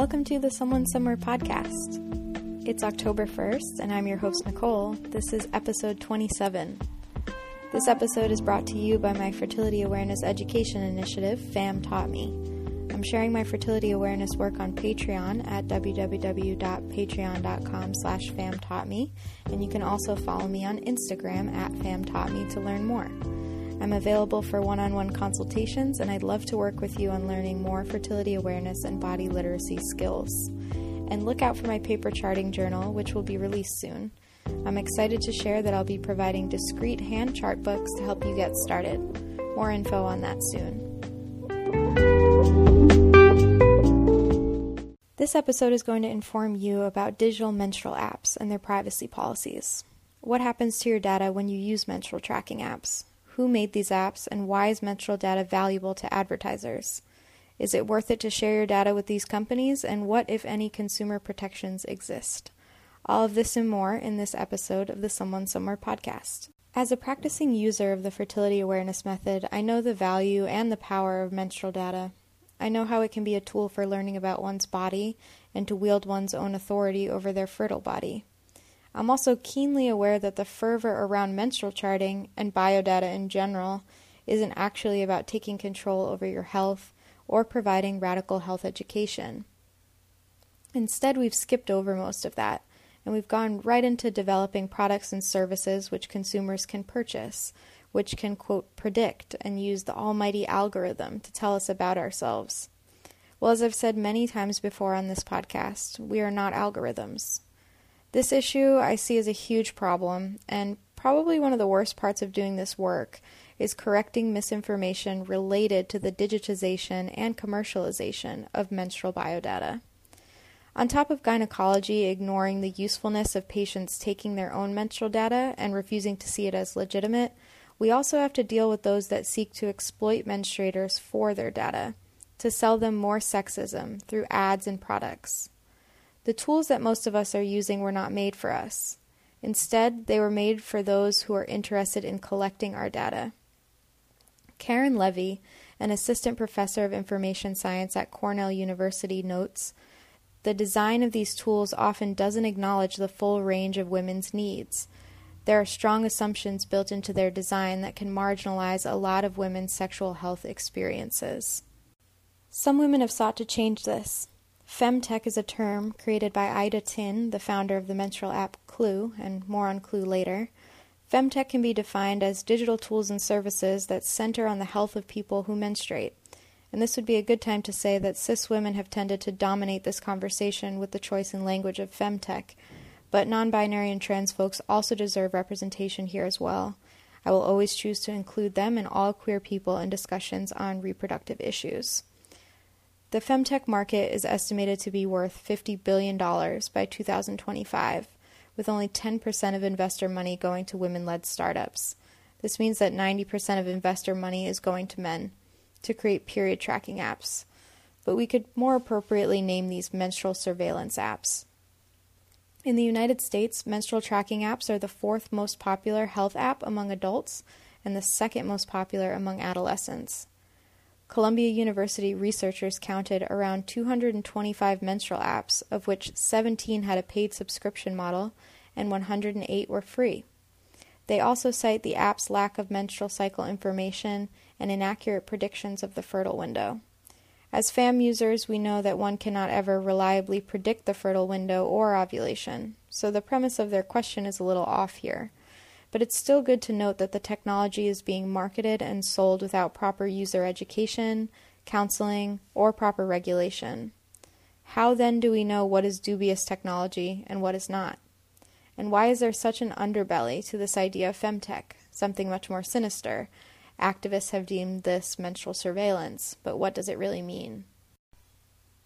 Welcome to the Someone Somewhere podcast. It's October 1st, and I'm your host, Nicole. This is episode 27. This episode is brought to you by my fertility awareness education initiative, FAM Taught Me. I'm sharing my fertility awareness work on Patreon at www.patreon.com slash famtaughtme, and you can also follow me on Instagram at famtaughtme to learn more. I'm available for one on one consultations, and I'd love to work with you on learning more fertility awareness and body literacy skills. And look out for my paper charting journal, which will be released soon. I'm excited to share that I'll be providing discrete hand chart books to help you get started. More info on that soon. This episode is going to inform you about digital menstrual apps and their privacy policies. What happens to your data when you use menstrual tracking apps? Who made these apps, and why is menstrual data valuable to advertisers? Is it worth it to share your data with these companies, and what, if any, consumer protections exist? All of this and more in this episode of the Someone Somewhere podcast. As a practicing user of the fertility awareness method, I know the value and the power of menstrual data. I know how it can be a tool for learning about one's body and to wield one's own authority over their fertile body. I'm also keenly aware that the fervor around menstrual charting and biodata in general isn't actually about taking control over your health or providing radical health education. Instead, we've skipped over most of that, and we've gone right into developing products and services which consumers can purchase, which can, quote, predict and use the almighty algorithm to tell us about ourselves. Well, as I've said many times before on this podcast, we are not algorithms. This issue I see as a huge problem, and probably one of the worst parts of doing this work is correcting misinformation related to the digitization and commercialization of menstrual biodata. On top of gynecology ignoring the usefulness of patients taking their own menstrual data and refusing to see it as legitimate, we also have to deal with those that seek to exploit menstruators for their data, to sell them more sexism through ads and products. The tools that most of us are using were not made for us. Instead, they were made for those who are interested in collecting our data. Karen Levy, an assistant professor of information science at Cornell University, notes the design of these tools often doesn't acknowledge the full range of women's needs. There are strong assumptions built into their design that can marginalize a lot of women's sexual health experiences. Some women have sought to change this. Femtech is a term created by Ida Tin, the founder of the menstrual app Clue, and more on Clue later. Femtech can be defined as digital tools and services that center on the health of people who menstruate. And this would be a good time to say that cis women have tended to dominate this conversation with the choice and language of femtech, but non binary and trans folks also deserve representation here as well. I will always choose to include them and all queer people in discussions on reproductive issues. The femtech market is estimated to be worth $50 billion by 2025, with only 10% of investor money going to women led startups. This means that 90% of investor money is going to men to create period tracking apps. But we could more appropriately name these menstrual surveillance apps. In the United States, menstrual tracking apps are the fourth most popular health app among adults and the second most popular among adolescents. Columbia University researchers counted around 225 menstrual apps, of which 17 had a paid subscription model and 108 were free. They also cite the app's lack of menstrual cycle information and inaccurate predictions of the fertile window. As FAM users, we know that one cannot ever reliably predict the fertile window or ovulation, so the premise of their question is a little off here but it's still good to note that the technology is being marketed and sold without proper user education, counseling, or proper regulation. How then do we know what is dubious technology and what is not? And why is there such an underbelly to this idea of femtech, something much more sinister? Activists have deemed this menstrual surveillance, but what does it really mean?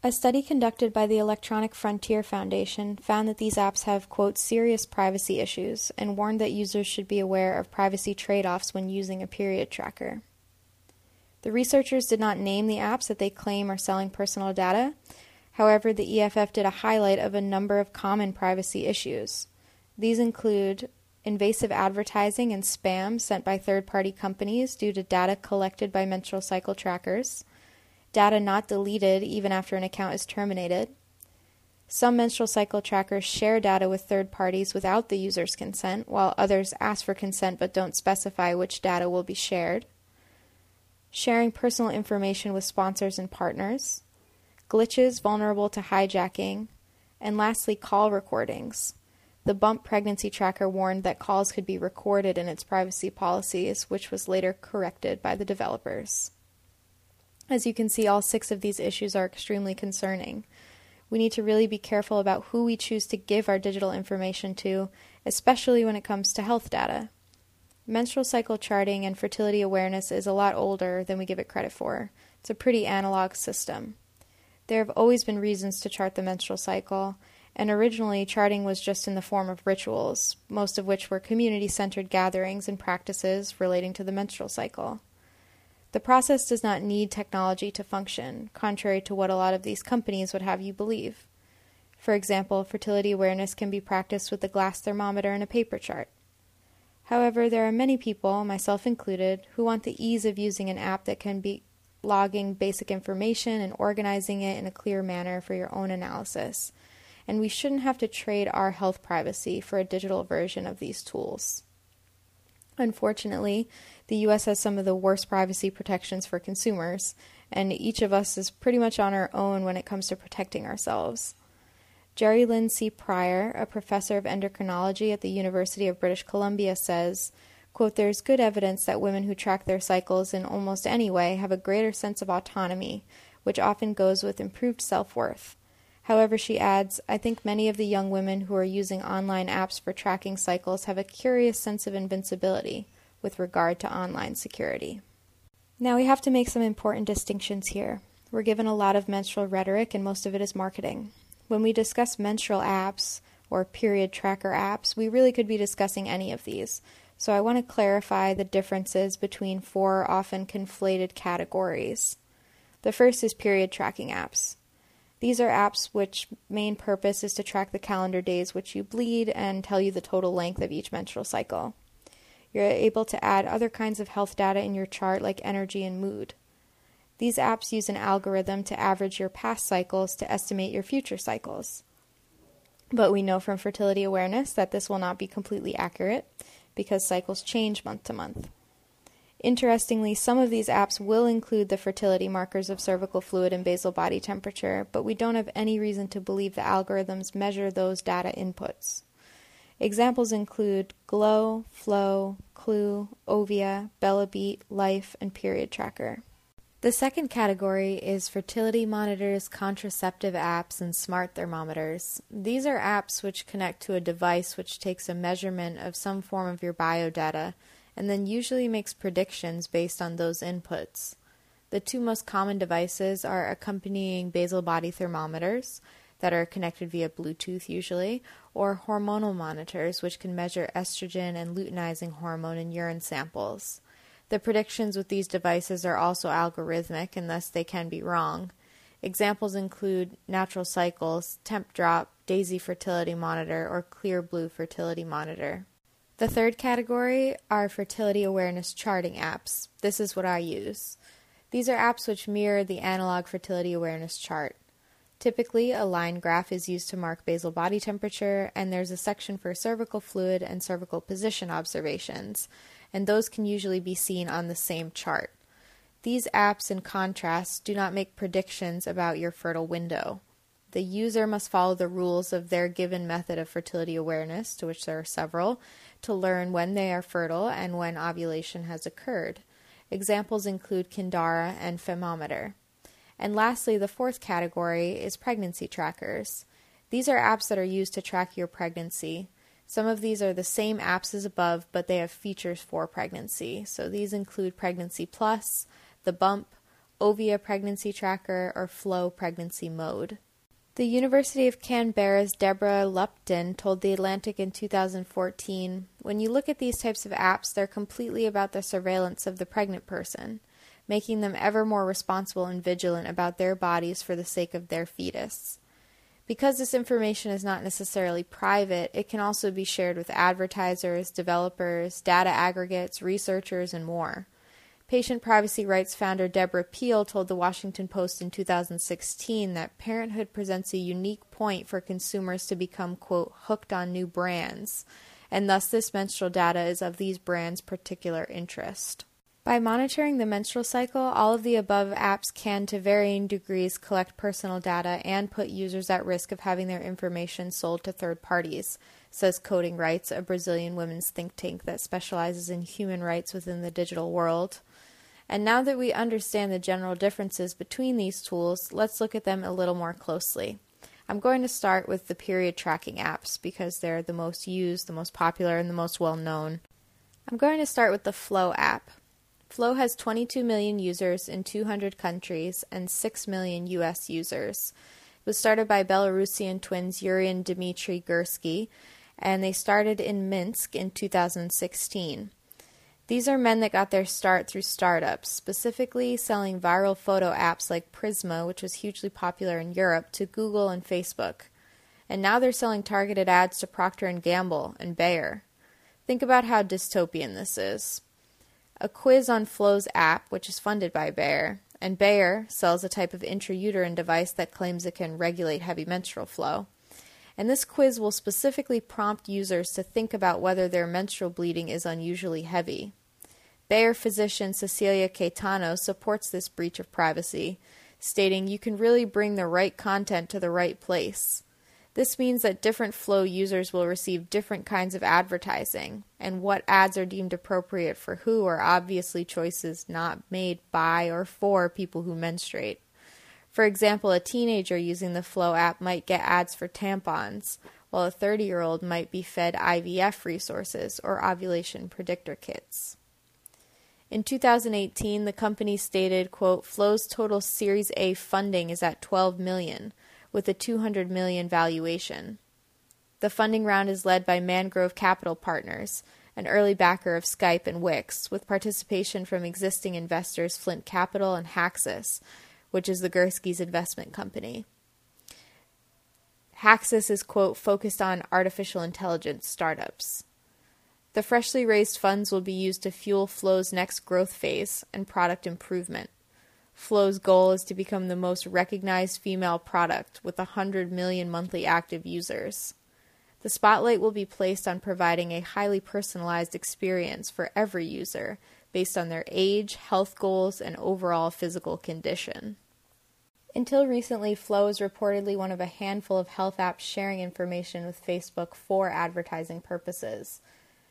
A study conducted by the Electronic Frontier Foundation found that these apps have, quote, serious privacy issues and warned that users should be aware of privacy trade offs when using a period tracker. The researchers did not name the apps that they claim are selling personal data. However, the EFF did a highlight of a number of common privacy issues. These include invasive advertising and spam sent by third party companies due to data collected by menstrual cycle trackers data not deleted even after an account is terminated, Some menstrual cycle trackers share data with third parties without the user's consent, while others ask for consent but don't specify which data will be shared. Sharing personal information with sponsors and partners. Glitches vulnerable to hijacking. And lastly, call recordings. The Bump pregnancy tracker warned that calls could be recorded in its privacy policies, which was later corrected by the developers. As you can see, all six of these issues are extremely concerning. We need to really be careful about who we choose to give our digital information to, especially when it comes to health data. Menstrual cycle charting and fertility awareness is a lot older than we give it credit for. It's a pretty analog system. There have always been reasons to chart the menstrual cycle, and originally charting was just in the form of rituals, most of which were community centered gatherings and practices relating to the menstrual cycle. The process does not need technology to function, contrary to what a lot of these companies would have you believe. For example, fertility awareness can be practiced with a glass thermometer and a paper chart. However, there are many people, myself included, who want the ease of using an app that can be logging basic information and organizing it in a clear manner for your own analysis. And we shouldn't have to trade our health privacy for a digital version of these tools. Unfortunately, the US has some of the worst privacy protections for consumers, and each of us is pretty much on our own when it comes to protecting ourselves. Jerilynn C. Prior, a professor of endocrinology at the University of British Columbia, says, quote, There's good evidence that women who track their cycles in almost any way have a greater sense of autonomy, which often goes with improved self worth. However, she adds, I think many of the young women who are using online apps for tracking cycles have a curious sense of invincibility with regard to online security. Now, we have to make some important distinctions here. We're given a lot of menstrual rhetoric, and most of it is marketing. When we discuss menstrual apps or period tracker apps, we really could be discussing any of these. So I want to clarify the differences between four often conflated categories. The first is period tracking apps. These are apps which main purpose is to track the calendar days which you bleed and tell you the total length of each menstrual cycle. You're able to add other kinds of health data in your chart like energy and mood. These apps use an algorithm to average your past cycles to estimate your future cycles. But we know from fertility awareness that this will not be completely accurate because cycles change month to month. Interestingly, some of these apps will include the fertility markers of cervical fluid and basal body temperature, but we don't have any reason to believe the algorithms measure those data inputs. Examples include Glow, Flo, Clue, Ovia, Bellabeat, Life, and Period Tracker. The second category is fertility monitors, contraceptive apps, and smart thermometers. These are apps which connect to a device which takes a measurement of some form of your biodata and then usually makes predictions based on those inputs. The two most common devices are accompanying basal body thermometers that are connected via Bluetooth usually, or hormonal monitors which can measure estrogen and luteinizing hormone in urine samples. The predictions with these devices are also algorithmic and thus they can be wrong. Examples include Natural Cycles, temp drop, Daysy Fertility Monitor, or Clearblue Fertility Monitor. The third category are fertility awareness charting apps. This is what I use. These are apps which mirror the analog fertility awareness chart. Typically, a line graph is used to mark basal body temperature, and there's a section for cervical fluid and cervical position observations, and those can usually be seen on the same chart. These apps, in contrast, do not make predictions about your fertile window. The user must follow the rules of their given method of fertility awareness, to which there are several, to learn when they are fertile and when ovulation has occurred. Examples include Kindara and Femometer. And lastly, the fourth category is pregnancy trackers. These are apps that are used to track your pregnancy. Some of these are the same apps as above, but they have features for pregnancy. So these include Pregnancy Plus, the Bump, Ovia Pregnancy Tracker, or Flo Pregnancy Mode. The University of Canberra's Deborah Lupton told The Atlantic in 2014 When you look at these types of apps, they're completely about the surveillance of the pregnant person, making them ever more responsible and vigilant about their bodies for the sake of their fetus. Because this information is not necessarily private, it can also be shared with advertisers, developers, data aggregates, researchers, and more. Patient privacy rights founder Deborah Peel told the Washington Post in 2016 that parenthood presents a unique point for consumers to become, quote, hooked on new brands, and thus this menstrual data is of these brands' particular interest. By monitoring the menstrual cycle, all of the above apps can, to varying degrees, collect personal data and put users at risk of having their information sold to third parties, says Coding Rights, a Brazilian women's think tank that specializes in human rights within the digital world. And now that we understand the general differences between these tools, let's look at them a little more closely. I'm going to start with the period tracking apps because they're the most used, the most popular, and the most well known. I'm going to start with the Flo app. Flo has 22 million users in 200 countries and 6 million US users. It was started by Belarusian twins Yuri and Dmitry Gurski, and they started in Minsk in 2016. These are men that got their start through startups, specifically selling viral photo apps like Prisma, which was hugely popular in Europe, to Google and Facebook. And now they're selling targeted ads to Procter and Gamble and Bayer. Think about how dystopian this is a quiz on Flo's app, which is funded by Bayer, and Bayer sells a type of intrauterine device that claims it can regulate heavy menstrual flow. And this quiz will specifically prompt users to think about whether their menstrual bleeding is unusually heavy. Bayer physician Cecilia Caetano supports this breach of privacy, stating you can really bring the right content to the right place. This means that different Flo users will receive different kinds of advertising, and what ads are deemed appropriate for who are obviously choices not made by or for people who menstruate. For example, a teenager using the Flo app might get ads for tampons, while a 30 year old might be fed IVF resources or ovulation predictor kits. In 2018, the company stated, quote, Flo's total Series A funding is at 12 million, with a 200 million valuation. The funding round is led by Mangrove Capital Partners, an early backer of Skype and Wix, with participation from existing investors Flint Capital and Haxus, which is the Gurski's investment company. Haxus is, quote, focused on artificial intelligence startups. The freshly raised funds will be used to fuel Flo's next growth phase and product improvement. Flo's goal is to become the most recognized female product with 100 million monthly active users. The spotlight will be placed on providing a highly personalized experience for every user based on their age, health goals, and overall physical condition. Until recently, Flo is reportedly one of a handful of health apps sharing information with Facebook for advertising purposes.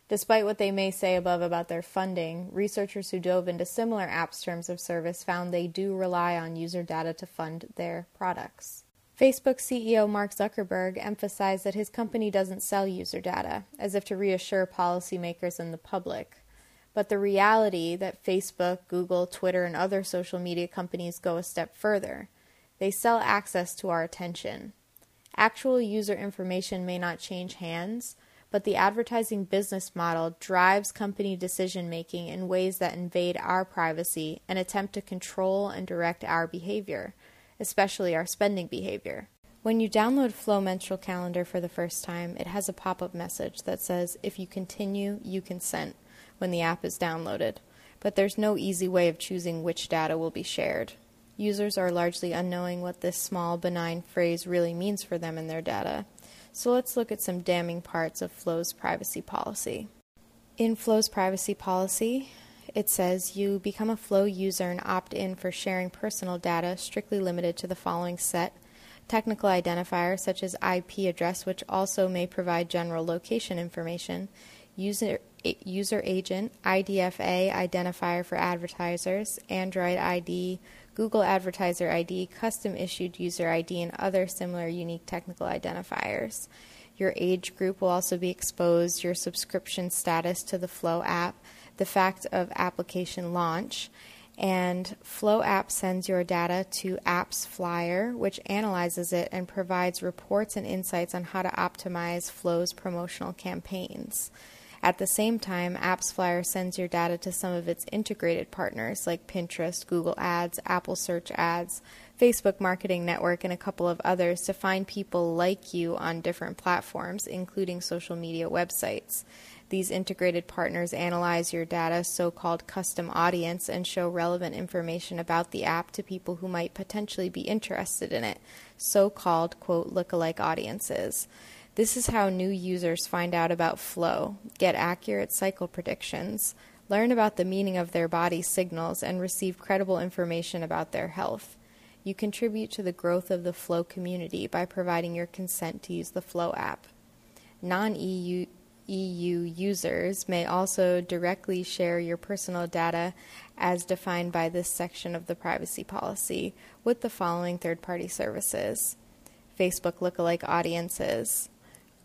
Despite what they may say above about their funding, researchers who dove into similar apps' terms of service found they do rely on user data to fund their products. Facebook CEO Mark Zuckerberg emphasized that his company doesn't sell user data, as if to reassure policymakers and the public. But the reality that Facebook, Google, Twitter, and other social media companies go a step further. They sell access to our attention. Actual user information may not change hands, but the advertising business model drives company decision making in ways that invade our privacy and attempt to control and direct our behavior, especially our spending behavior. When you download Flo Menstrual Calendar for the first time, it has a pop up message that says, If you continue, you consent, when the app is downloaded. But there's no easy way of choosing which data will be shared. Users are largely unknowing what this small, benign phrase really means for them and their data. So let's look at some damning parts of Flo's privacy policy. In Flo's privacy policy, it says you become a Flo user and opt in for sharing personal data strictly limited to the following set technical identifiers such as IP address, which also may provide general location information, user, user agent, IDFA identifier for advertisers, Android ID, Google Advertiser ID, custom issued user ID, and other similar unique technical identifiers. Your age group will also be exposed, your subscription status to the Flo app, the fact of application launch, and Flo app sends your data to AppsFlyer, which analyzes it and provides reports and insights on how to optimize Flo's promotional campaigns. At the same time, AppsFlyer sends your data to some of its integrated partners like Pinterest, Google Ads, Apple Search Ads, Facebook Marketing Network, and a couple of others to find people like you on different platforms, including social media websites. These integrated partners analyze your data, so called custom audience, and show relevant information about the app to people who might potentially be interested in it, so called, quote, lookalike audiences. This is how new users find out about Flo, get accurate cycle predictions, learn about the meaning of their body's signals, and receive credible information about their health. You contribute to the growth of the Flo community by providing your consent to use the Flo app. Non EU users may also directly share your personal data as defined by this section of the privacy policy with the following third party services Facebook lookalike audiences.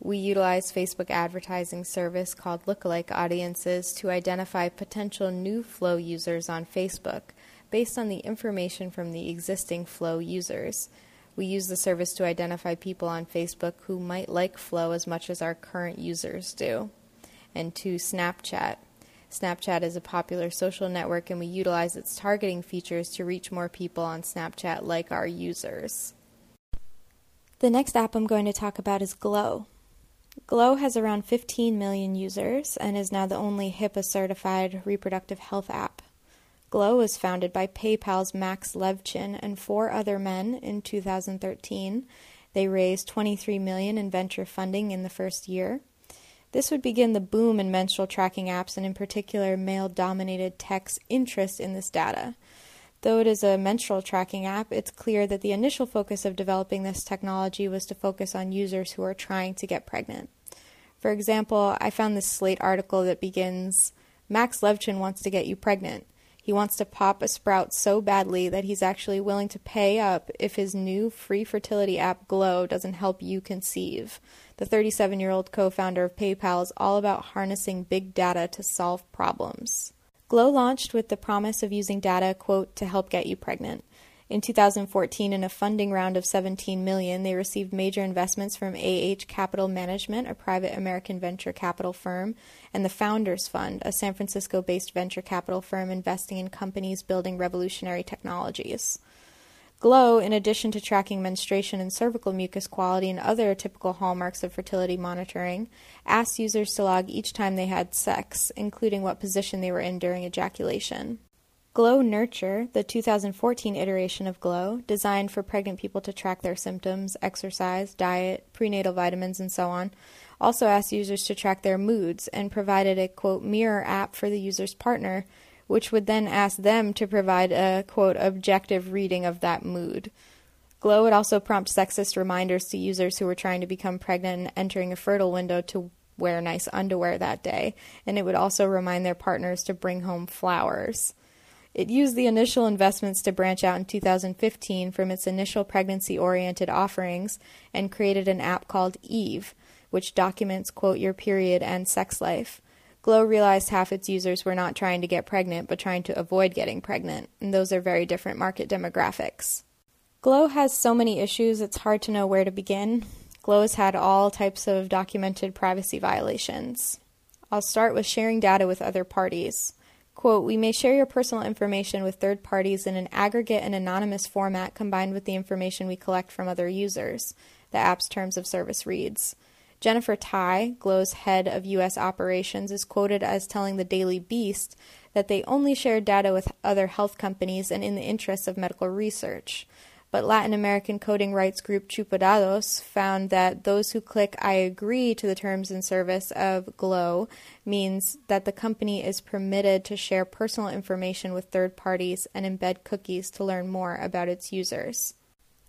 We utilize Facebook advertising service called Lookalike Audiences to identify potential new Flo users on Facebook based on the information from the existing Flo users. We use the service to identify people on Facebook who might like Flo as much as our current users do. And two, Snapchat. Snapchat is a popular social network, and we utilize its targeting features to reach more people on Snapchat like our users. The next app I'm going to talk about is Glow. Glow has around 15 million users and is now the only HIPAA certified reproductive health app. Glow was founded by PayPal's Max Levchin and four other men in 2013. They raised 23 million in venture funding in the first year. This would begin the boom in menstrual tracking apps and in particular male-dominated tech's interest in this data. Though it is a menstrual tracking app, it's clear that the initial focus of developing this technology was to focus on users who are trying to get pregnant. For example, I found this Slate article that begins Max Levchin wants to get you pregnant. He wants to pop a sprout so badly that he's actually willing to pay up if his new free fertility app Glow doesn't help you conceive. The 37 year old co founder of PayPal is all about harnessing big data to solve problems. Glow launched with the promise of using data, quote, to help get you pregnant. In 2014, in a funding round of 17 million, they received major investments from AH Capital Management, a private American venture capital firm, and the Founders Fund, a San Francisco-based venture capital firm investing in companies building revolutionary technologies. Glow, in addition to tracking menstruation and cervical mucus quality and other typical hallmarks of fertility monitoring, asked users to log each time they had sex, including what position they were in during ejaculation. Glow Nurture, the 2014 iteration of Glow, designed for pregnant people to track their symptoms, exercise, diet, prenatal vitamins, and so on, also asked users to track their moods and provided a quote mirror app for the user's partner, which would then ask them to provide a quote objective reading of that mood. Glow would also prompt sexist reminders to users who were trying to become pregnant and entering a fertile window to wear nice underwear that day, and it would also remind their partners to bring home flowers. It used the initial investments to branch out in 2015 from its initial pregnancy oriented offerings and created an app called Eve, which documents, quote, your period and sex life. Glow realized half its users were not trying to get pregnant, but trying to avoid getting pregnant, and those are very different market demographics. Glow has so many issues, it's hard to know where to begin. Glow has had all types of documented privacy violations. I'll start with sharing data with other parties. Quote, we may share your personal information with third parties in an aggregate and anonymous format combined with the information we collect from other users, the app's terms of service reads. Jennifer Tye, Glow's head of U.S. operations, is quoted as telling the Daily Beast that they only share data with other health companies and in the interests of medical research but Latin American coding rights group Chupadados found that those who click I agree to the terms and service of Glow means that the company is permitted to share personal information with third parties and embed cookies to learn more about its users.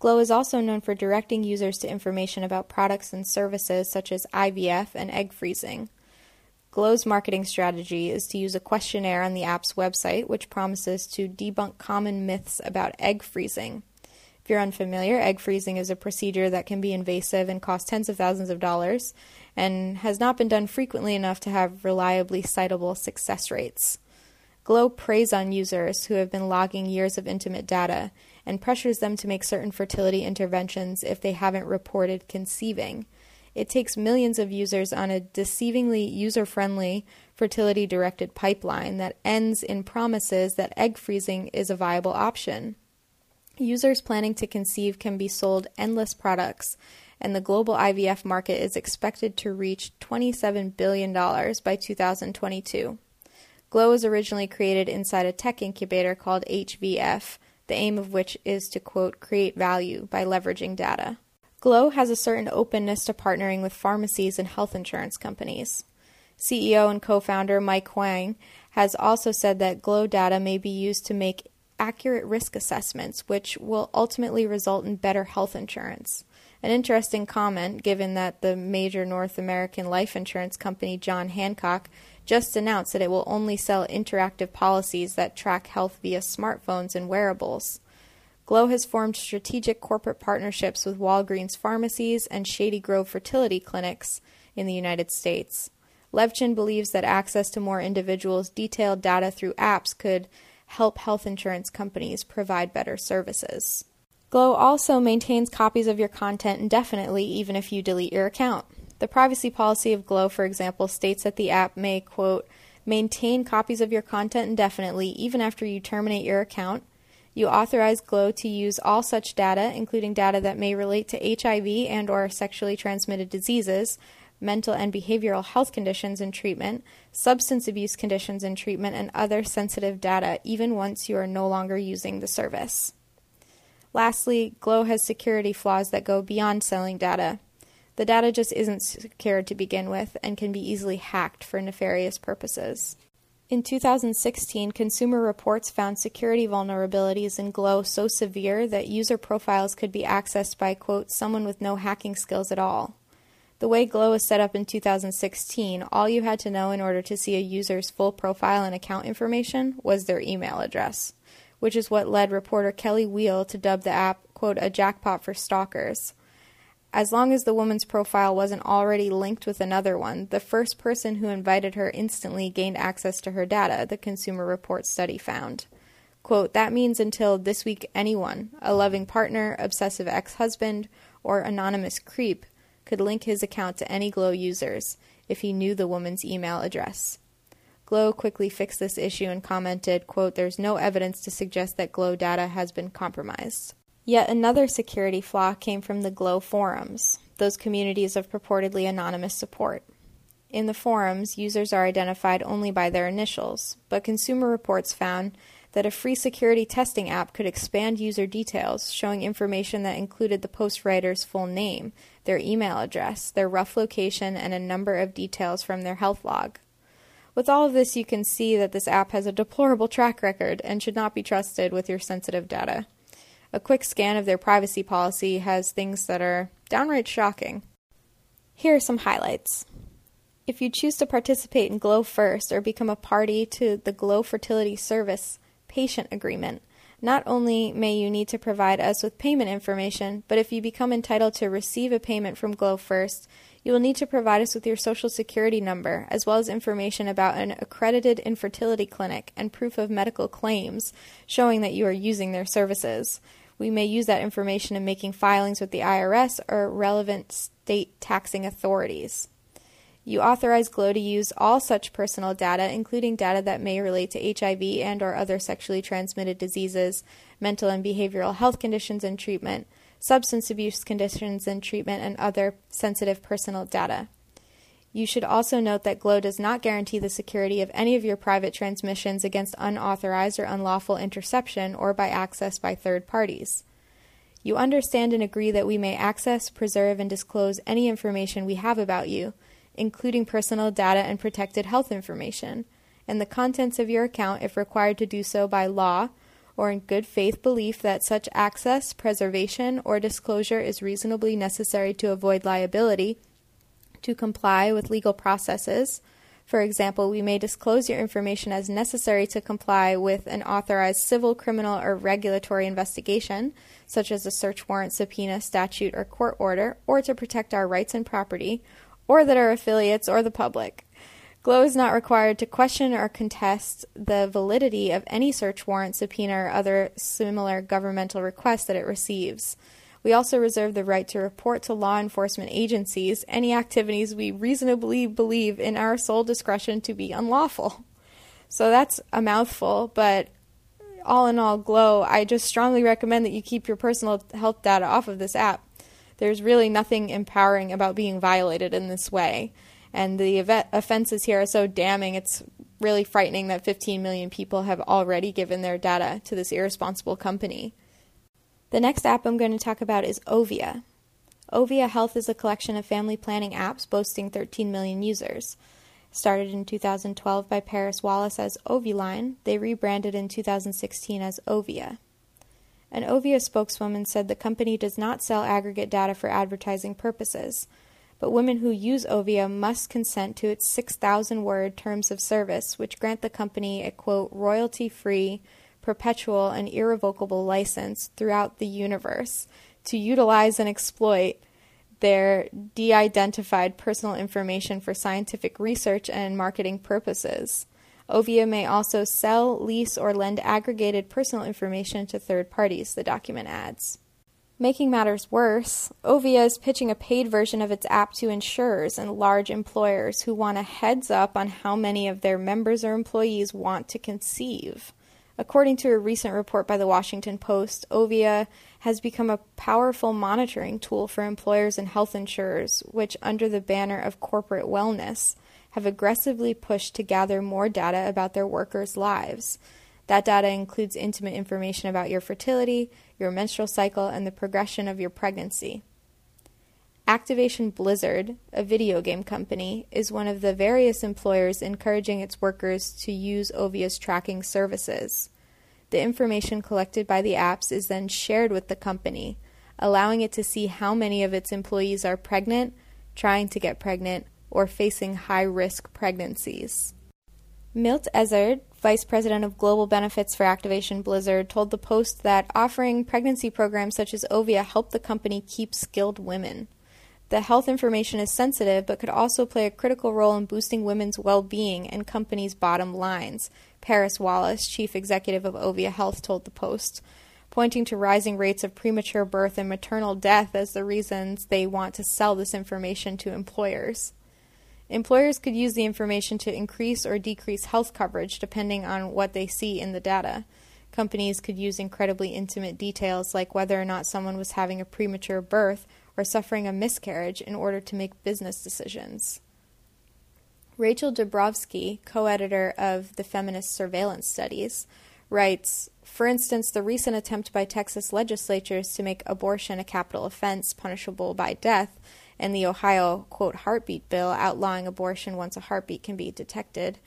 Glow is also known for directing users to information about products and services such as IVF and egg freezing. Glow's marketing strategy is to use a questionnaire on the app's website, which promises to debunk common myths about egg freezing. If you're unfamiliar, egg freezing is a procedure that can be invasive and cost tens of thousands of dollars and has not been done frequently enough to have reliably citable success rates. Glow preys on users who have been logging years of intimate data and pressures them to make certain fertility interventions if they haven't reported conceiving. It takes millions of users on a deceivingly user friendly, fertility directed pipeline that ends in promises that egg freezing is a viable option. Users planning to conceive can be sold endless products and the global IVF market is expected to reach $27 billion by 2022. Glow was originally created inside a tech incubator called HVF, the aim of which is to, quote, create value by leveraging data. Glow has a certain openness to partnering with pharmacies and health insurance companies. CEO and co founder Mike Huang has also said that Glow data may be used to make accurate risk assessments, which will ultimately result in better health insurance. An interesting comment, given that the major North American life insurance company John Hancock just announced that it will only sell interactive policies that track health via smartphones and wearables. Glow has formed strategic corporate partnerships with Walgreens pharmacies and Shady Grove fertility clinics in the United States. Levchin believes that access to more individuals' detailed data through apps could help health insurance companies provide better services. Glow also maintains copies of your content indefinitely, even if you delete your account. The privacy policy of Glow, for example, states that the app may, quote, maintain copies of your content indefinitely even after you terminate your account. You authorize Glow to use all such data, including data that may relate to HIV and or sexually transmitted diseases, mental and behavioral health conditions and treatment, substance abuse conditions and treatment, and other sensitive data, even once you are no longer using the service. Lastly, Glow has security flaws that go beyond selling data. The data just isn't secured to begin with and can be easily hacked for nefarious purposes. In 2016, Consumer Reports found security vulnerabilities in Glow so severe that user profiles could be accessed by, quote, someone with no hacking skills at all. The way Glow was set up in 2016, all you had to know in order to see a user's full profile and account information was their email address which is what led reporter Kelly Weill to dub the app, quote, a jackpot for stalkers. As long as the woman's profile wasn't already linked with another one, the first person who invited her instantly gained access to her data, the Consumer Reports study found. Quote, that means until this week, anyone, a loving partner, obsessive ex husband, or anonymous creep, could link his account to any Glow users if he knew the woman's email address. Glow quickly fixed this issue and commented, quote, There's no evidence to suggest that Glow data has been compromised. Yet another security flaw came from the Glow forums, those communities of purportedly anonymous support. In the forums, users are identified only by their initials, but Consumer Reports found that a free security testing app could expand user details, showing information that included the post writer's full name, their email address, their rough location, and a number of details from their health log. With all of this, you can see that this app has a deplorable track record and should not be trusted with your sensitive data. A quick scan of their privacy policy has things that are downright shocking. Here are some highlights. If you choose to participate in Glow First or become a party to the Glow Fertility Service patient agreement, not only may you need to provide us with payment information, but if you become entitled to receive a payment from Glow First, you will need to provide us with your social security number, as well as information about an accredited infertility clinic and proof of medical claims showing that you are using their services. We may use that information in making filings with the IRS or relevant state taxing authorities. You authorize Glow to use all such personal data, including data that may relate to HIV and or other sexually transmitted diseases, mental and behavioral health conditions and treatment, substance abuse conditions and treatment, and other sensitive personal data. You should also note that Glow does not guarantee the security of any of your private transmissions against unauthorized or unlawful interception or by access by third parties. You understand and agree that we may access, preserve, and disclose any information we have about you, including personal data and protected health information, and the contents of your account if required to do so by law or in good faith belief that such access, preservation, or disclosure is reasonably necessary to avoid liability, to comply with legal processes. For example, we may disclose your information as necessary to comply with an authorized civil, criminal, or regulatory investigation, such as a search warrant, subpoena, statute, or court order, or to protect our rights and property, or that our affiliates or the public Glow is not required to question or contest the validity of any search warrant, subpoena, or other similar governmental request that it receives. We also reserve the right to report to law enforcement agencies any activities we reasonably believe in our sole discretion to be unlawful. So that's a mouthful, but all in all, Glow, I just strongly recommend that you keep your personal health data off of this app. There's really nothing empowering about being violated in this way. And the offenses here are so damning, it's really frightening that 15 million people have already given their data to this irresponsible company. The next app I'm going to talk about is Ovia. Ovia Health is a collection of family planning apps boasting 13 million users. Started in 2012 by Paris Wallace as Ovuline, they rebranded in 2016 as Ovia. An Ovia spokeswoman said the company does not sell aggregate data for advertising purposes but women who use Ovia must consent to its 6,000 word terms of service, which grant the company a quote, royalty free, perpetual, and irrevocable license throughout the universe to utilize and exploit their de identified personal information for scientific research and marketing purposes. Ovia may also sell, lease, or lend aggregated personal information to third parties, the document adds. Making matters worse, Ovia is pitching a paid version of its app to insurers and large employers who want a heads up on how many of their members or employees want to conceive. According to a recent report by the Washington Post, Ovia has become a powerful monitoring tool for employers and health insurers, which, under the banner of corporate wellness, have aggressively pushed to gather more data about their workers' lives. That data includes intimate information about your fertility, your menstrual cycle, and the progression of your pregnancy. Activision Blizzard, a video game company, is one of the various employers encouraging its workers to use Ovia's tracking services. The information collected by the apps is then shared with the company, allowing it to see how many of its employees are pregnant, trying to get pregnant, or facing high risk pregnancies. Milt Ezzard, vice president of global benefits for Activision Blizzard, told the Post that offering pregnancy programs such as Ovia help the company keep skilled women. The health information is sensitive, but could also play a critical role in boosting women's well being and companies' bottom lines, Paris Wallace, chief executive of Ovia Health, told the Post, pointing to rising rates of premature birth and maternal death as the reasons they want to sell this information to employers. Employers could use the information to increase or decrease health coverage depending on what they see in the data. Companies could use incredibly intimate details like whether or not someone was having a premature birth or suffering a miscarriage in order to make business decisions. Rachel Dubrofsky, co editor of the Feminist Surveillance Studies, writes For instance, the recent attempt by Texas legislatures to make abortion a capital offense punishable by death and the Ohio, quote, heartbeat bill outlawing abortion once a heartbeat can be detected.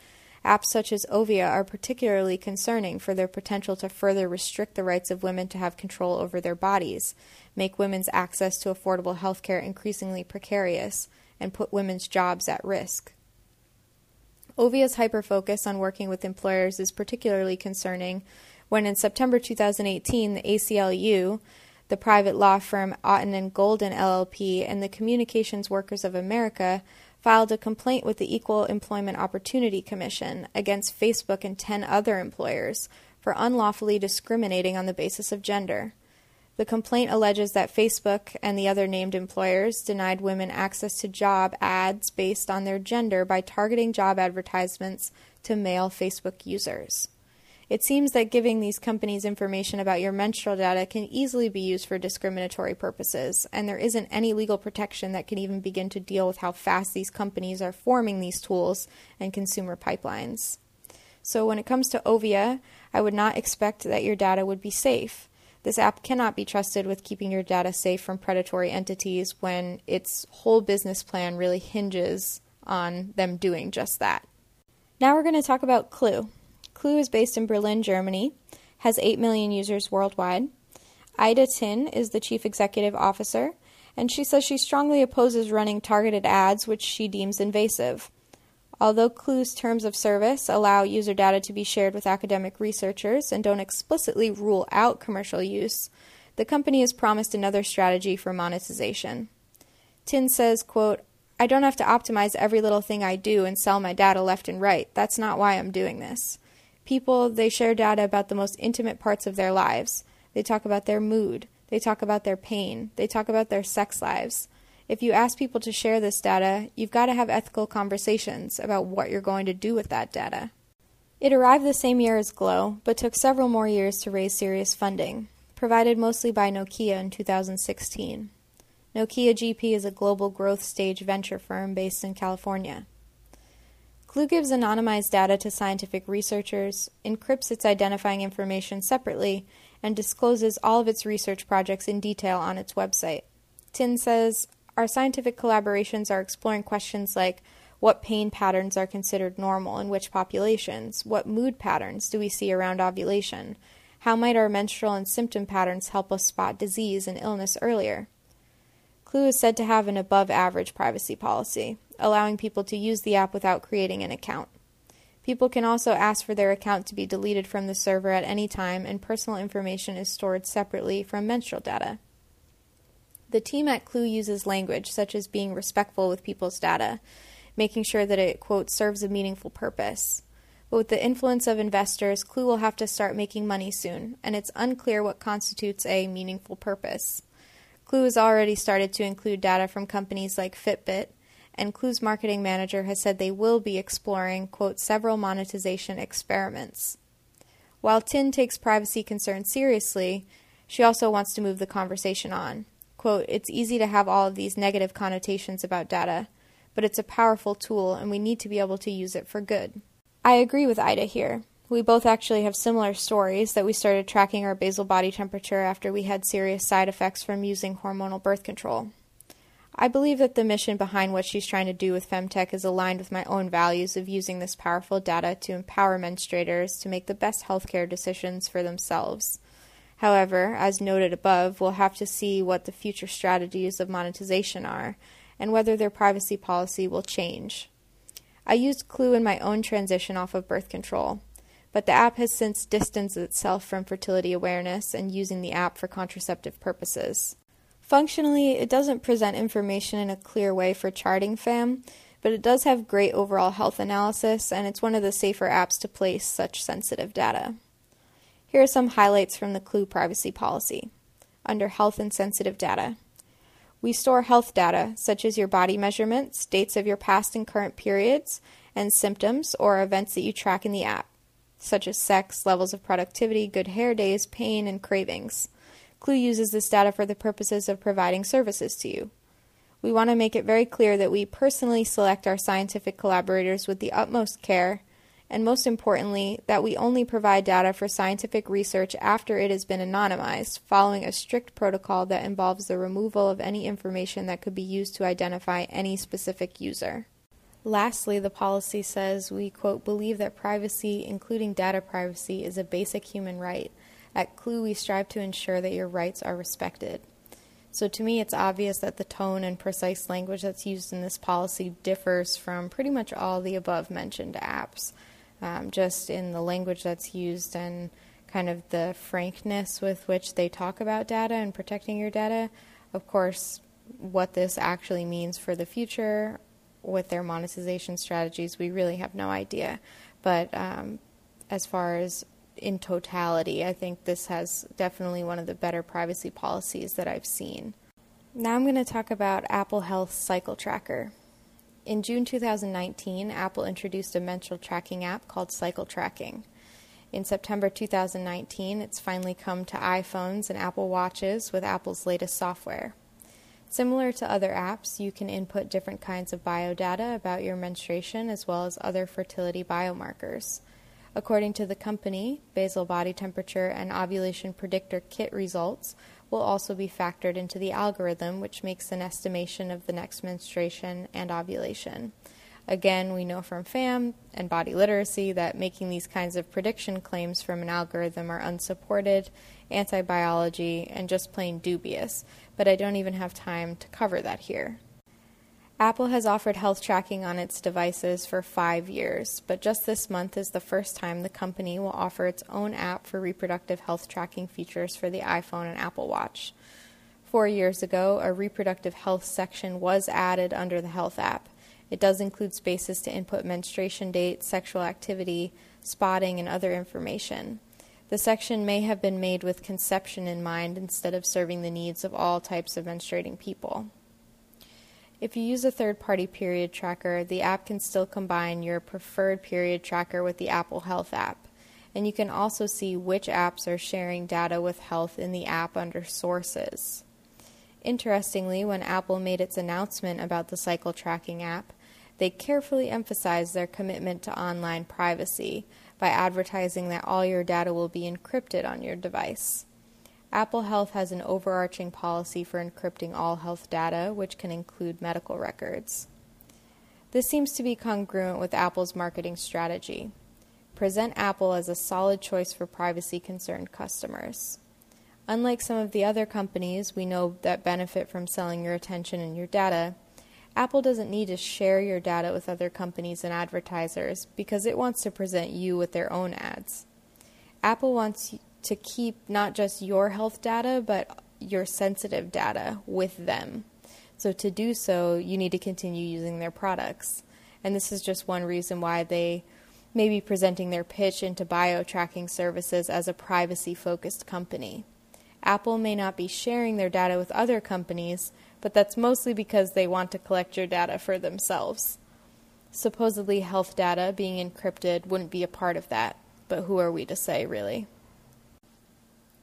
Apps such as Ovia are particularly concerning for their potential to further restrict the rights of women to have control over their bodies, make women's access to affordable health care increasingly precarious, and put women's jobs at risk. Ovia's hyperfocus on working with employers is particularly concerning when in September 2018 the ACLU the private law firm Outten and Golden LLP and the Communications Workers of America filed a complaint with the Equal Employment Opportunity Commission against Facebook and 10 other employers for unlawfully discriminating on the basis of gender. The complaint alleges that Facebook and the other named employers denied women access to job ads based on their gender by targeting job advertisements to male Facebook users. It seems that giving these companies information about your menstrual data can easily be used for discriminatory purposes, and there isn't any legal protection that can even begin to deal with how fast these companies are forming these tools and consumer pipelines. So, when it comes to Ovia, I would not expect that your data would be safe. This app cannot be trusted with keeping your data safe from predatory entities when its whole business plan really hinges on them doing just that. Now we're going to talk about Clue. Clue is based in Berlin, Germany, has 8 million users worldwide. Ida Tin is the chief executive officer, and she says she strongly opposes running targeted ads, which she deems invasive. Although Clue's terms of service allow user data to be shared with academic researchers and don't explicitly rule out commercial use, the company has promised another strategy for monetization. Tin says, quote, I don't have to optimize every little thing I do and sell my data left and right. That's not why I'm doing this. People, they share data about the most intimate parts of their lives. They talk about their mood. They talk about their pain. They talk about their sex lives. If you ask people to share this data, you've got to have ethical conversations about what you're going to do with that data. It arrived the same year as Glow, but took several more years to raise serious funding, provided mostly by Nokia in 2016. Nokia GP is a global growth stage venture firm based in California. Clue gives anonymized data to scientific researchers, encrypts its identifying information separately, and discloses all of its research projects in detail on its website. Tin says, Our scientific collaborations are exploring questions like what pain patterns are considered normal in which populations? What mood patterns do we see around ovulation? How might our menstrual and symptom patterns help us spot disease and illness earlier? Clue is said to have an above average privacy policy, allowing people to use the app without creating an account. People can also ask for their account to be deleted from the server at any time, and personal information is stored separately from menstrual data. The team at Clue uses language such as being respectful with people's data, making sure that it, quote, serves a meaningful purpose. But with the influence of investors, Clue will have to start making money soon, and it's unclear what constitutes a meaningful purpose. Clue has already started to include data from companies like Fitbit, and Clue's marketing manager has said they will be exploring, quote, several monetization experiments. While Tin takes privacy concerns seriously, she also wants to move the conversation on. Quote, it's easy to have all of these negative connotations about data, but it's a powerful tool and we need to be able to use it for good. I agree with Ida here. We both actually have similar stories that we started tracking our basal body temperature after we had serious side effects from using hormonal birth control. I believe that the mission behind what she's trying to do with Femtech is aligned with my own values of using this powerful data to empower menstruators to make the best healthcare decisions for themselves. However, as noted above, we'll have to see what the future strategies of monetization are and whether their privacy policy will change. I used Clue in my own transition off of birth control but the app has since distanced itself from fertility awareness and using the app for contraceptive purposes. Functionally, it doesn't present information in a clear way for charting FAM, but it does have great overall health analysis, and it's one of the safer apps to place such sensitive data. Here are some highlights from the Clue privacy policy. Under Health and Sensitive Data, we store health data, such as your body measurements, dates of your past and current periods, and symptoms or events that you track in the app such as sex, levels of productivity, good hair days, pain, and cravings. Clue uses this data for the purposes of providing services to you. We want to make it very clear that we personally select our scientific collaborators with the utmost care, and most importantly, that we only provide data for scientific research after it has been anonymized, following a strict protocol that involves the removal of any information that could be used to identify any specific user. Lastly, the policy says we, quote, believe that privacy, including data privacy, is a basic human right. At Clue, we strive to ensure that your rights are respected. So to me, it's obvious that the tone and precise language that's used in this policy differs from pretty much all the above mentioned apps, um, just in the language that's used and kind of the frankness with which they talk about data and protecting your data. Of course, what this actually means for the future with their monetization strategies, we really have no idea. But um, as far as in totality, I think this has definitely one of the better privacy policies that I've seen. Now I'm going to talk about Apple Health Cycle Tracker. In June 2019, Apple introduced a menstrual tracking app called Cycle Tracking. In September 2019, it's finally come to iPhones and Apple Watches with Apple's latest software. Similar to other apps, you can input different kinds of biodata about your menstruation as well as other fertility biomarkers. According to the company, basal body temperature and ovulation predictor kit results will also be factored into the algorithm, which makes an estimation of the next menstruation and ovulation. Again, we know from FAM and body literacy that making these kinds of prediction claims from an algorithm are unsupported, anti biology, and just plain dubious, but I don't even have time to cover that here. Apple has offered health tracking on its devices for five years, but just this month is the first time the company will offer its own app for reproductive health tracking features for the iPhone and Apple Watch. Four years ago, a reproductive health section was added under the Health app. It does include spaces to input menstruation date, sexual activity, spotting, and other information. The section may have been made with conception in mind instead of serving the needs of all types of menstruating people. If you use a third party period tracker, the app can still combine your preferred period tracker with the Apple Health app. And you can also see which apps are sharing data with health in the app under sources. Interestingly, when Apple made its announcement about the cycle tracking app, they carefully emphasized their commitment to online privacy by advertising that all your data will be encrypted on your device. Apple Health has an overarching policy for encrypting all health data, which can include medical records. This seems to be congruent with Apple's marketing strategy. Present Apple as a solid choice for privacy concerned customers. Unlike some of the other companies we know that benefit from selling your attention and your data, Apple doesn't need to share your data with other companies and advertisers because it wants to present you with their own ads. Apple wants to keep not just your health data, but your sensitive data with them. So to do so, you need to continue using their products. And this is just one reason why they may be presenting their pitch into bio tracking services as a privacy focused company. Apple may not be sharing their data with other companies, but that's mostly because they want to collect your data for themselves. Supposedly, health data being encrypted wouldn't be a part of that, but who are we to say, really?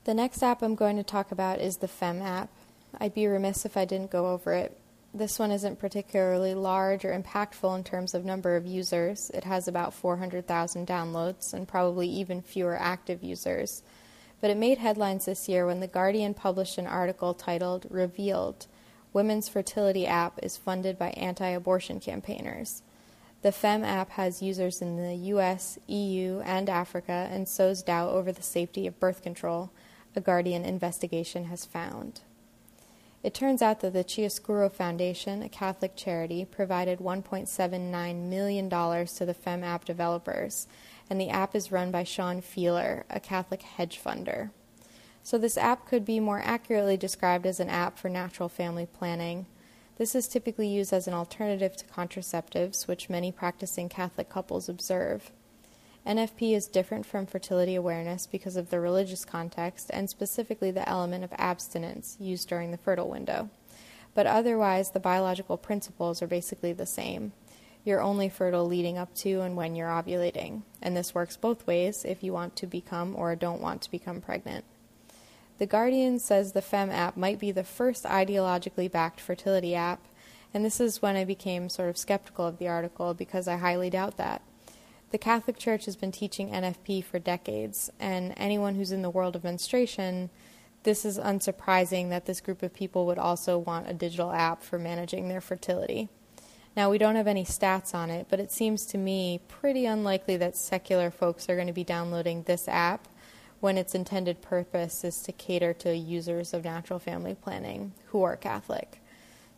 The next app I'm going to talk about is the Fem app. I'd be remiss if I didn't go over it. This one isn't particularly large or impactful in terms of number of users. It has about 400,000 downloads and probably even fewer active users. But it made headlines this year when The Guardian published an article titled Revealed Women's Fertility App is Funded by Anti Abortion Campaigners. The FEM app has users in the US, EU, and Africa and sows doubt over the safety of birth control, a Guardian investigation has found. It turns out that the Chiaroscuro Foundation, a Catholic charity, provided $1.79 million to the Fem app developers, and the app is run by Sean Fieler, a Catholic hedge funder. So, this app could be more accurately described as an app for natural family planning. This is typically used as an alternative to contraceptives, which many practicing Catholic couples observe. NFP is different from fertility awareness because of the religious context and specifically the element of abstinence used during the fertile window. But otherwise, the biological principles are basically the same. You're only fertile leading up to and when you're ovulating, and this works both ways if you want to become or don't want to become pregnant. The Guardian says the Fem app might be the first ideologically backed fertility app, and this is when I became sort of skeptical of the article because I highly doubt that. The Catholic Church has been teaching NFP for decades, and anyone who's in the world of menstruation, this is unsurprising that this group of people would also want a digital app for managing their fertility. Now, we don't have any stats on it, but it seems to me pretty unlikely that secular folks are going to be downloading this app when its intended purpose is to cater to users of natural family planning who are Catholic.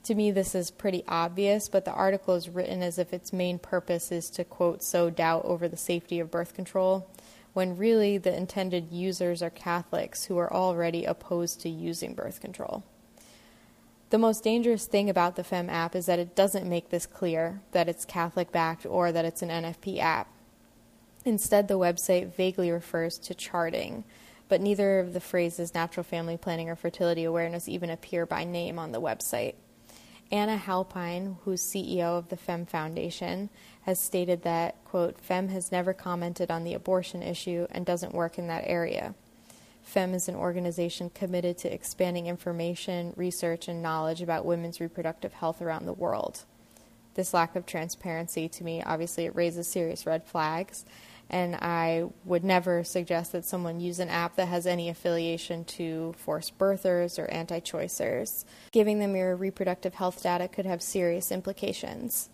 To me, this is pretty obvious, but the article is written as if its main purpose is to, quote, sow doubt over the safety of birth control, when really the intended users are Catholics who are already opposed to using birth control. The most dangerous thing about the FEM app is that it doesn't make this clear that it's Catholic backed or that it's an NFP app. Instead, the website vaguely refers to charting, but neither of the phrases natural family planning or fertility awareness even appear by name on the website. Anna Halpine, who's CEO of the FEM Foundation, has stated that, quote, FEM has never commented on the abortion issue and doesn't work in that area. FEM is an organization committed to expanding information, research, and knowledge about women's reproductive health around the world. This lack of transparency, to me, obviously, it raises serious red flags and I would never suggest that someone use an app that has any affiliation to forced birthers or anti choicers. Giving them your reproductive health data could have serious implications.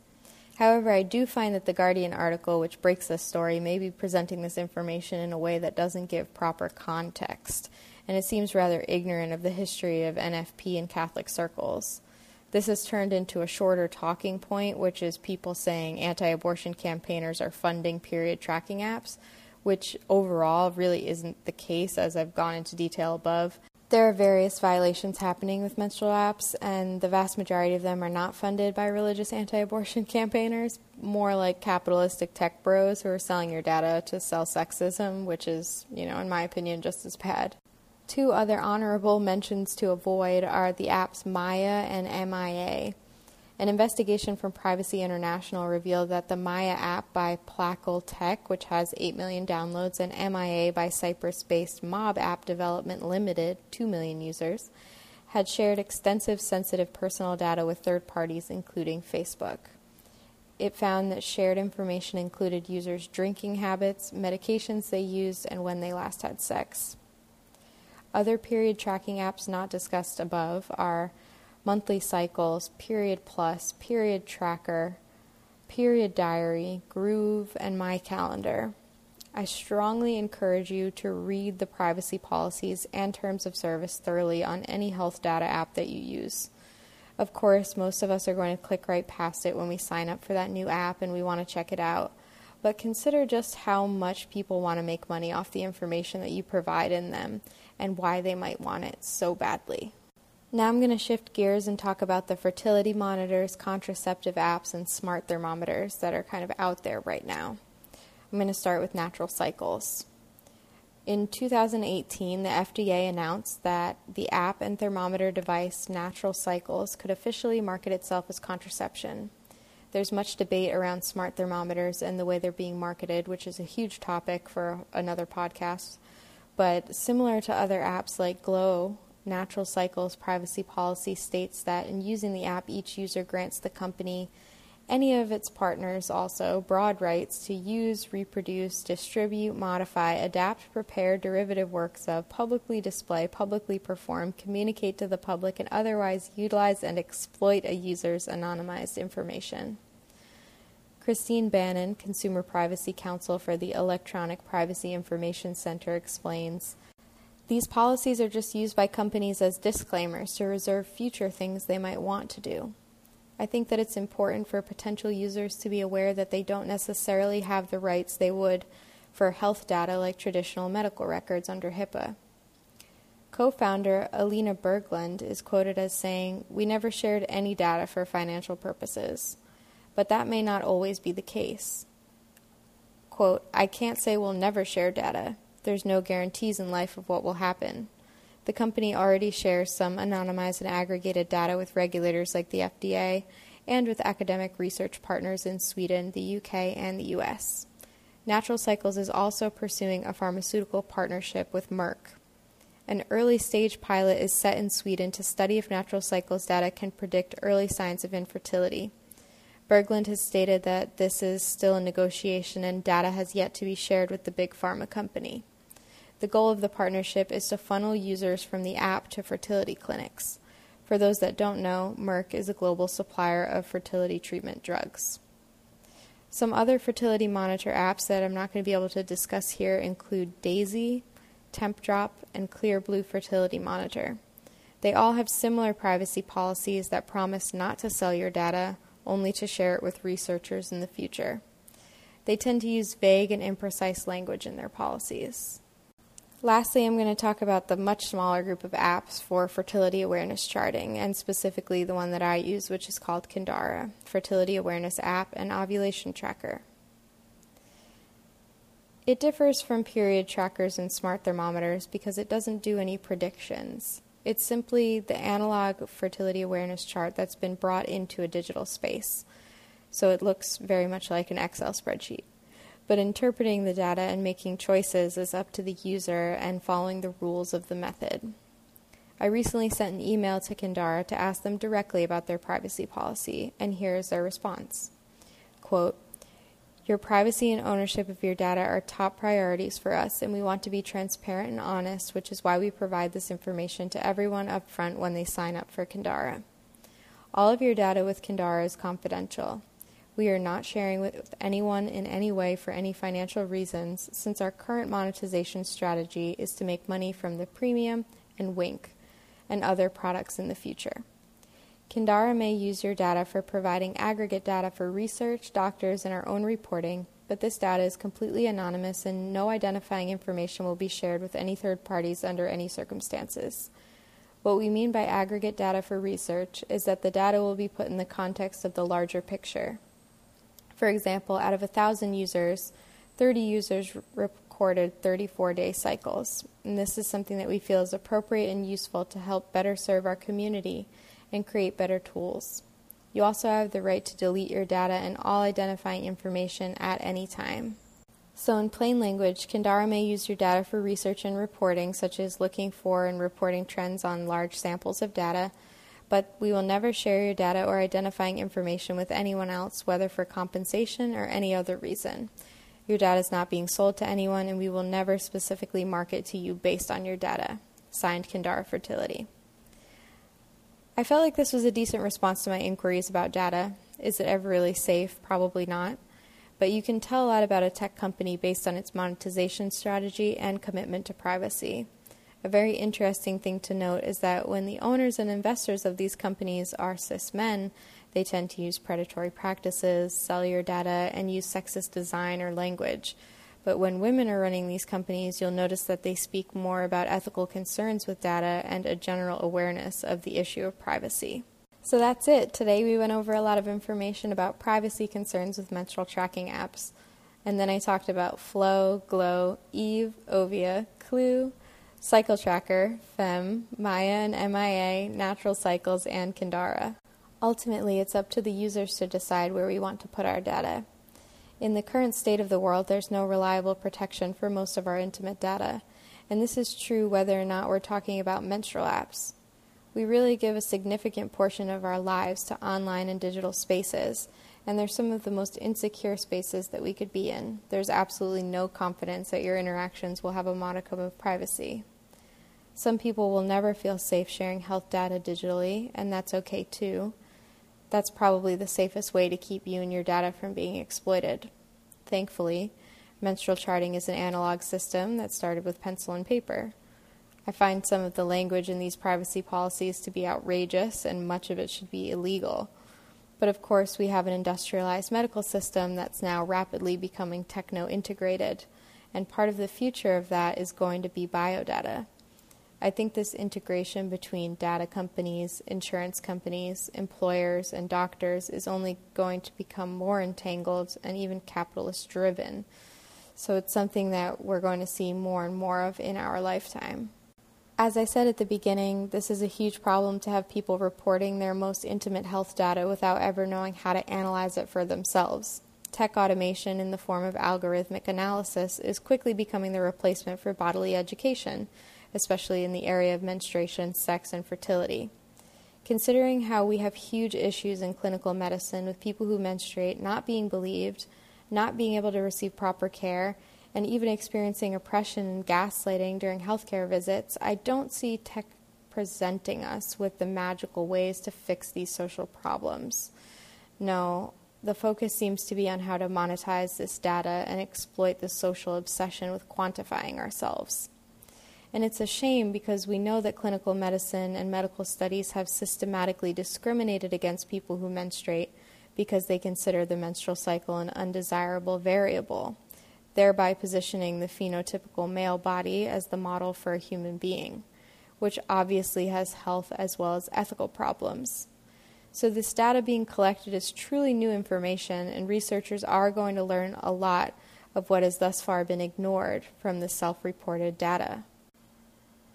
However, I do find that the Guardian article, which breaks this story, may be presenting this information in a way that doesn't give proper context, and it seems rather ignorant of the history of NFP in Catholic circles. This has turned into a shorter talking point, which is people saying anti abortion campaigners are funding period tracking apps, which overall really isn't the case, as I've gone into detail above. There are various violations happening with menstrual apps, and the vast majority of them are not funded by religious anti abortion campaigners, more like capitalistic tech bros who are selling your data to sell sexism, which is, you know, in my opinion, just as bad. Two other honorable mentions to avoid are the apps Maya and MIA. An investigation from Privacy International revealed that the Maya app by Plackal Tech, which has 8 million downloads, and MIA by Cyprus based Mob App Development Limited, 2 million users, had shared extensive sensitive personal data with third parties, including Facebook. It found that shared information included users' drinking habits, medications they used, and when they last had sex. Other period tracking apps not discussed above are Monthly Cycles, Period Plus, Period Tracker, Period Diary, Groove, and My Calendar. I strongly encourage you to read the privacy policies and terms of service thoroughly on any health data app that you use. Of course, most of us are going to click right past it when we sign up for that new app and we want to check it out. But consider just how much people want to make money off the information that you provide in them and why they might want it so badly. Now I'm going to shift gears and talk about the fertility monitors, contraceptive apps, and smart thermometers that are kind of out there right now. I'm going to start with natural cycles. In 2018, the FDA announced that the app and thermometer device Natural Cycles could officially market itself as contraception. There's much debate around smart thermometers and the way they're being marketed, which is a huge topic for another podcast. But similar to other apps like Glow, Natural Cycles privacy policy states that in using the app, each user grants the company any of its partners also broad rights to use, reproduce, distribute, modify, adapt, prepare derivative works of, publicly display, publicly perform, communicate to the public, and otherwise utilize and exploit a user's anonymized information. Christine Bannan, Consumer Privacy Counsel for the Electronic Privacy Information Center, explains These policies are just used by companies as disclaimers to reserve future things they might want to do. I think that it's important for potential users to be aware that they don't necessarily have the rights they would for health data like traditional medical records under HIPAA. Co founder Elina Berglund is quoted as saying, We never shared any data for financial purposes, but that may not always be the case. Quote, I can't say we'll never share data. There's no guarantees in life of what will happen. The company already shares some anonymized and aggregated data with regulators like the FDA and with academic research partners in Sweden, the UK, and the US. Natural Cycles is also pursuing a pharmaceutical partnership with Merck. An early stage pilot is set in Sweden to study if Natural Cycles data can predict early signs of infertility. Berglund has stated that this is still a negotiation and data has yet to be shared with the big pharma company. The goal of the partnership is to funnel users from the app to fertility clinics. For those that don't know, Merck is a global supplier of fertility treatment drugs. Some other fertility monitor apps that I'm not going to be able to discuss here include Daysy, Tempdrop, and Clearblue Fertility Monitor. They all have similar privacy policies that promise not to sell your data, only to share it with researchers in the future. They tend to use vague and imprecise language in their policies. Lastly, I'm going to talk about the much smaller group of apps for fertility awareness charting, and specifically the one that I use, which is called Kindara Fertility Awareness App and Ovulation Tracker. It differs from period trackers and smart thermometers because it doesn't do any predictions. It's simply the analog fertility awareness chart that's been brought into a digital space. So it looks very much like an Excel spreadsheet but interpreting the data and making choices is up to the user and following the rules of the method. I recently sent an email to Kindara to ask them directly about their privacy policy, and here is their response. Quote, your privacy and ownership of your data are top priorities for us, and we want to be transparent and honest, which is why we provide this information to everyone up front when they sign up for Kindara. All of your data with Kindara is confidential. We are not sharing with anyone in any way for any financial reasons, since our current monetization strategy is to make money from the premium and Wink and other products in the future. Kindara may use your data for providing aggregate data for research, doctors, and our own reporting, but this data is completely anonymous and no identifying information will be shared with any third parties under any circumstances. What we mean by aggregate data for research is that the data will be put in the context of the larger picture. For example, out of 1,000 users, 30 users recorded 34 day cycles. And this is something that we feel is appropriate and useful to help better serve our community and create better tools. You also have the right to delete your data and all identifying information at any time. So, in plain language, Kindara may use your data for research and reporting, such as looking for and reporting trends on large samples of data, but we will never share your data or identifying information with anyone else, whether for compensation or any other reason. Your data is not being sold to anyone, and we will never specifically market to you based on your data. Signed, Kindara Fertility. I felt like this was a decent response to my inquiries about data. Is it ever really safe? Probably not but you can tell a lot about a tech company based on its monetization strategy and commitment to privacy. A very interesting thing to note is that when the owners and investors of these companies are cis men, they tend to use predatory practices, sell your data, and use sexist design or language. But when women are running these companies, you'll notice that they speak more about ethical concerns with data and a general awareness of the issue of privacy. So that's it. Today we went over a lot of information about privacy concerns with menstrual tracking apps. And then I talked about Flo, Glow, Eve, Ovia, Clue, Cycle Tracker, Fem, Maya and MIA, Natural Cycles, and Kindara. Ultimately, it's up to the users to decide where we want to put our data. In the current state of the world, there's no reliable protection for most of our intimate data, and this is true whether or not we're talking about menstrual apps. We really give a significant portion of our lives to online and digital spaces, and they're some of the most insecure spaces that we could be in. There's absolutely no confidence that your interactions will have a modicum of privacy. Some people will never feel safe sharing health data digitally, and that's okay too. That's probably the safest way to keep you and your data from being exploited. Thankfully, menstrual charting is an analog system that started with pencil and paper. I find some of the language in these privacy policies to be outrageous, and much of it should be illegal. But of course, we have an industrialized medical system that's now rapidly becoming techno integrated, and part of the future of that is going to be biodata. I think this integration between data companies, insurance companies, employers, and doctors is only going to become more entangled and even capitalist driven. So it's something that we're going to see more and more of in our lifetime. As I said at the beginning, this is a huge problem to have people reporting their most intimate health data without ever knowing how to analyze it for themselves. Tech automation in the form of algorithmic analysis is quickly becoming the replacement for bodily education, especially in the area of menstruation, sex, and fertility. Considering how we have huge issues in clinical medicine with people who menstruate not being believed, not being able to receive proper care, and even experiencing oppression and gaslighting during healthcare visits, I don't see tech presenting us with the magical ways to fix these social problems. No, the focus seems to be on how to monetize this data and exploit the social obsession with quantifying ourselves. And it's a shame because we know that clinical medicine and medical studies have systematically discriminated against people who menstruate because they consider the menstrual cycle an undesirable variable thereby positioning the phenotypical male body as the model for a human being, which obviously has health as well as ethical problems. So, this data being collected is truly new information, and researchers are going to learn a lot of what has thus far been ignored from the self reported data.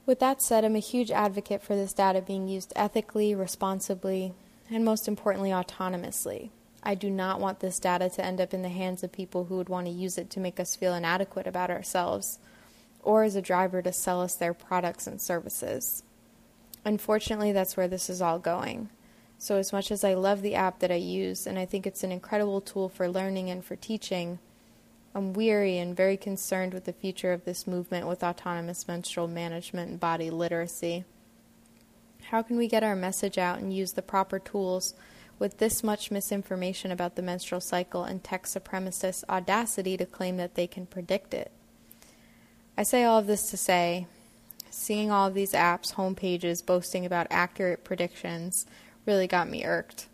With that said, I'm a huge advocate for this data being used ethically, responsibly, and most importantly, autonomously. I do not want this data to end up in the hands of people who would want to use it to make us feel inadequate about ourselves, or as a driver to sell us their products and services. Unfortunately, that's where this is all going. So, as much as I love the app that I use, and I think it's an incredible tool for learning and for teaching, I'm weary and very concerned with the future of this movement with autonomous menstrual management and body literacy. How can we get our message out and use the proper tools with this much misinformation about the menstrual cycle and tech supremacists' audacity to claim that they can predict it. I say all of this to say, seeing all of these apps' homepages boasting about accurate predictions really got me irked.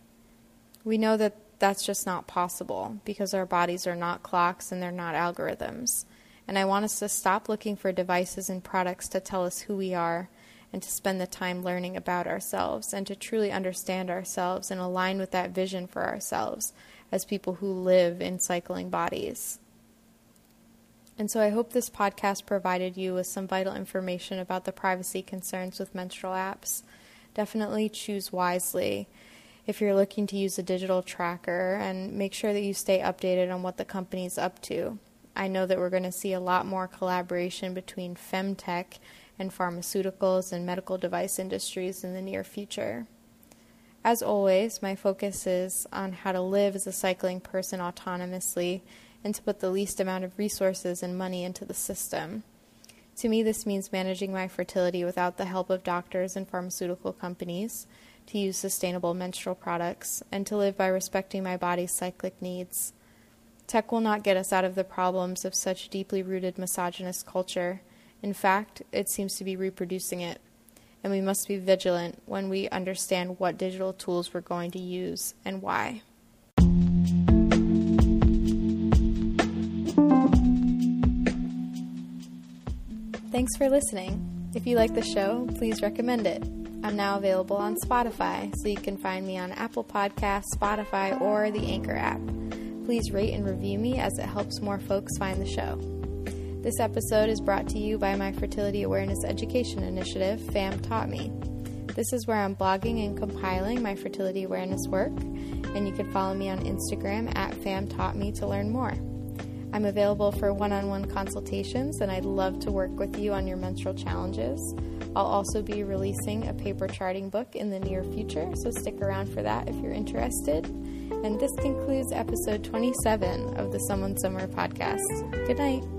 We know that that's just not possible because our bodies are not clocks and they're not algorithms. And I want us to stop looking for devices and products to tell us who we are and to spend the time learning about ourselves and to truly understand ourselves and align with that vision for ourselves as people who live in cycling bodies. And so I hope this podcast provided you with some vital information about the privacy concerns with menstrual apps. Definitely choose wisely if you're looking to use a digital tracker and make sure that you stay updated on what the company's up to. I know that we're going to see a lot more collaboration between femtech and pharmaceuticals and medical device industries in the near future. As always, my focus is on how to live as a cycling person autonomously and to put the least amount of resources and money into the system. To me, this means managing my fertility without the help of doctors and pharmaceutical companies, to use sustainable menstrual products, and to live by respecting my body's cyclic needs. Tech will not get us out of the problems of such deeply rooted misogynist culture. In fact, it seems to be reproducing it. And we must be vigilant when we understand what digital tools we're going to use and why. Thanks for listening. If you like the show, please recommend it. I'm now available on Spotify, so you can find me on Apple Podcasts, Spotify, or the Anchor app. Please rate and review me as it helps more folks find the show. This episode is brought to you by my Fertility Awareness Education Initiative, FAM Taught Me. This is where I'm blogging and compiling my fertility awareness work, and you can follow me on Instagram at FAM Taught Me to learn more. I'm available for one on one consultations, and I'd love to work with you on your menstrual challenges. I'll also be releasing a paper charting book in the near future, so stick around for that if you're interested. And this concludes episode 27 of the Someone Somewhere podcast. Good night.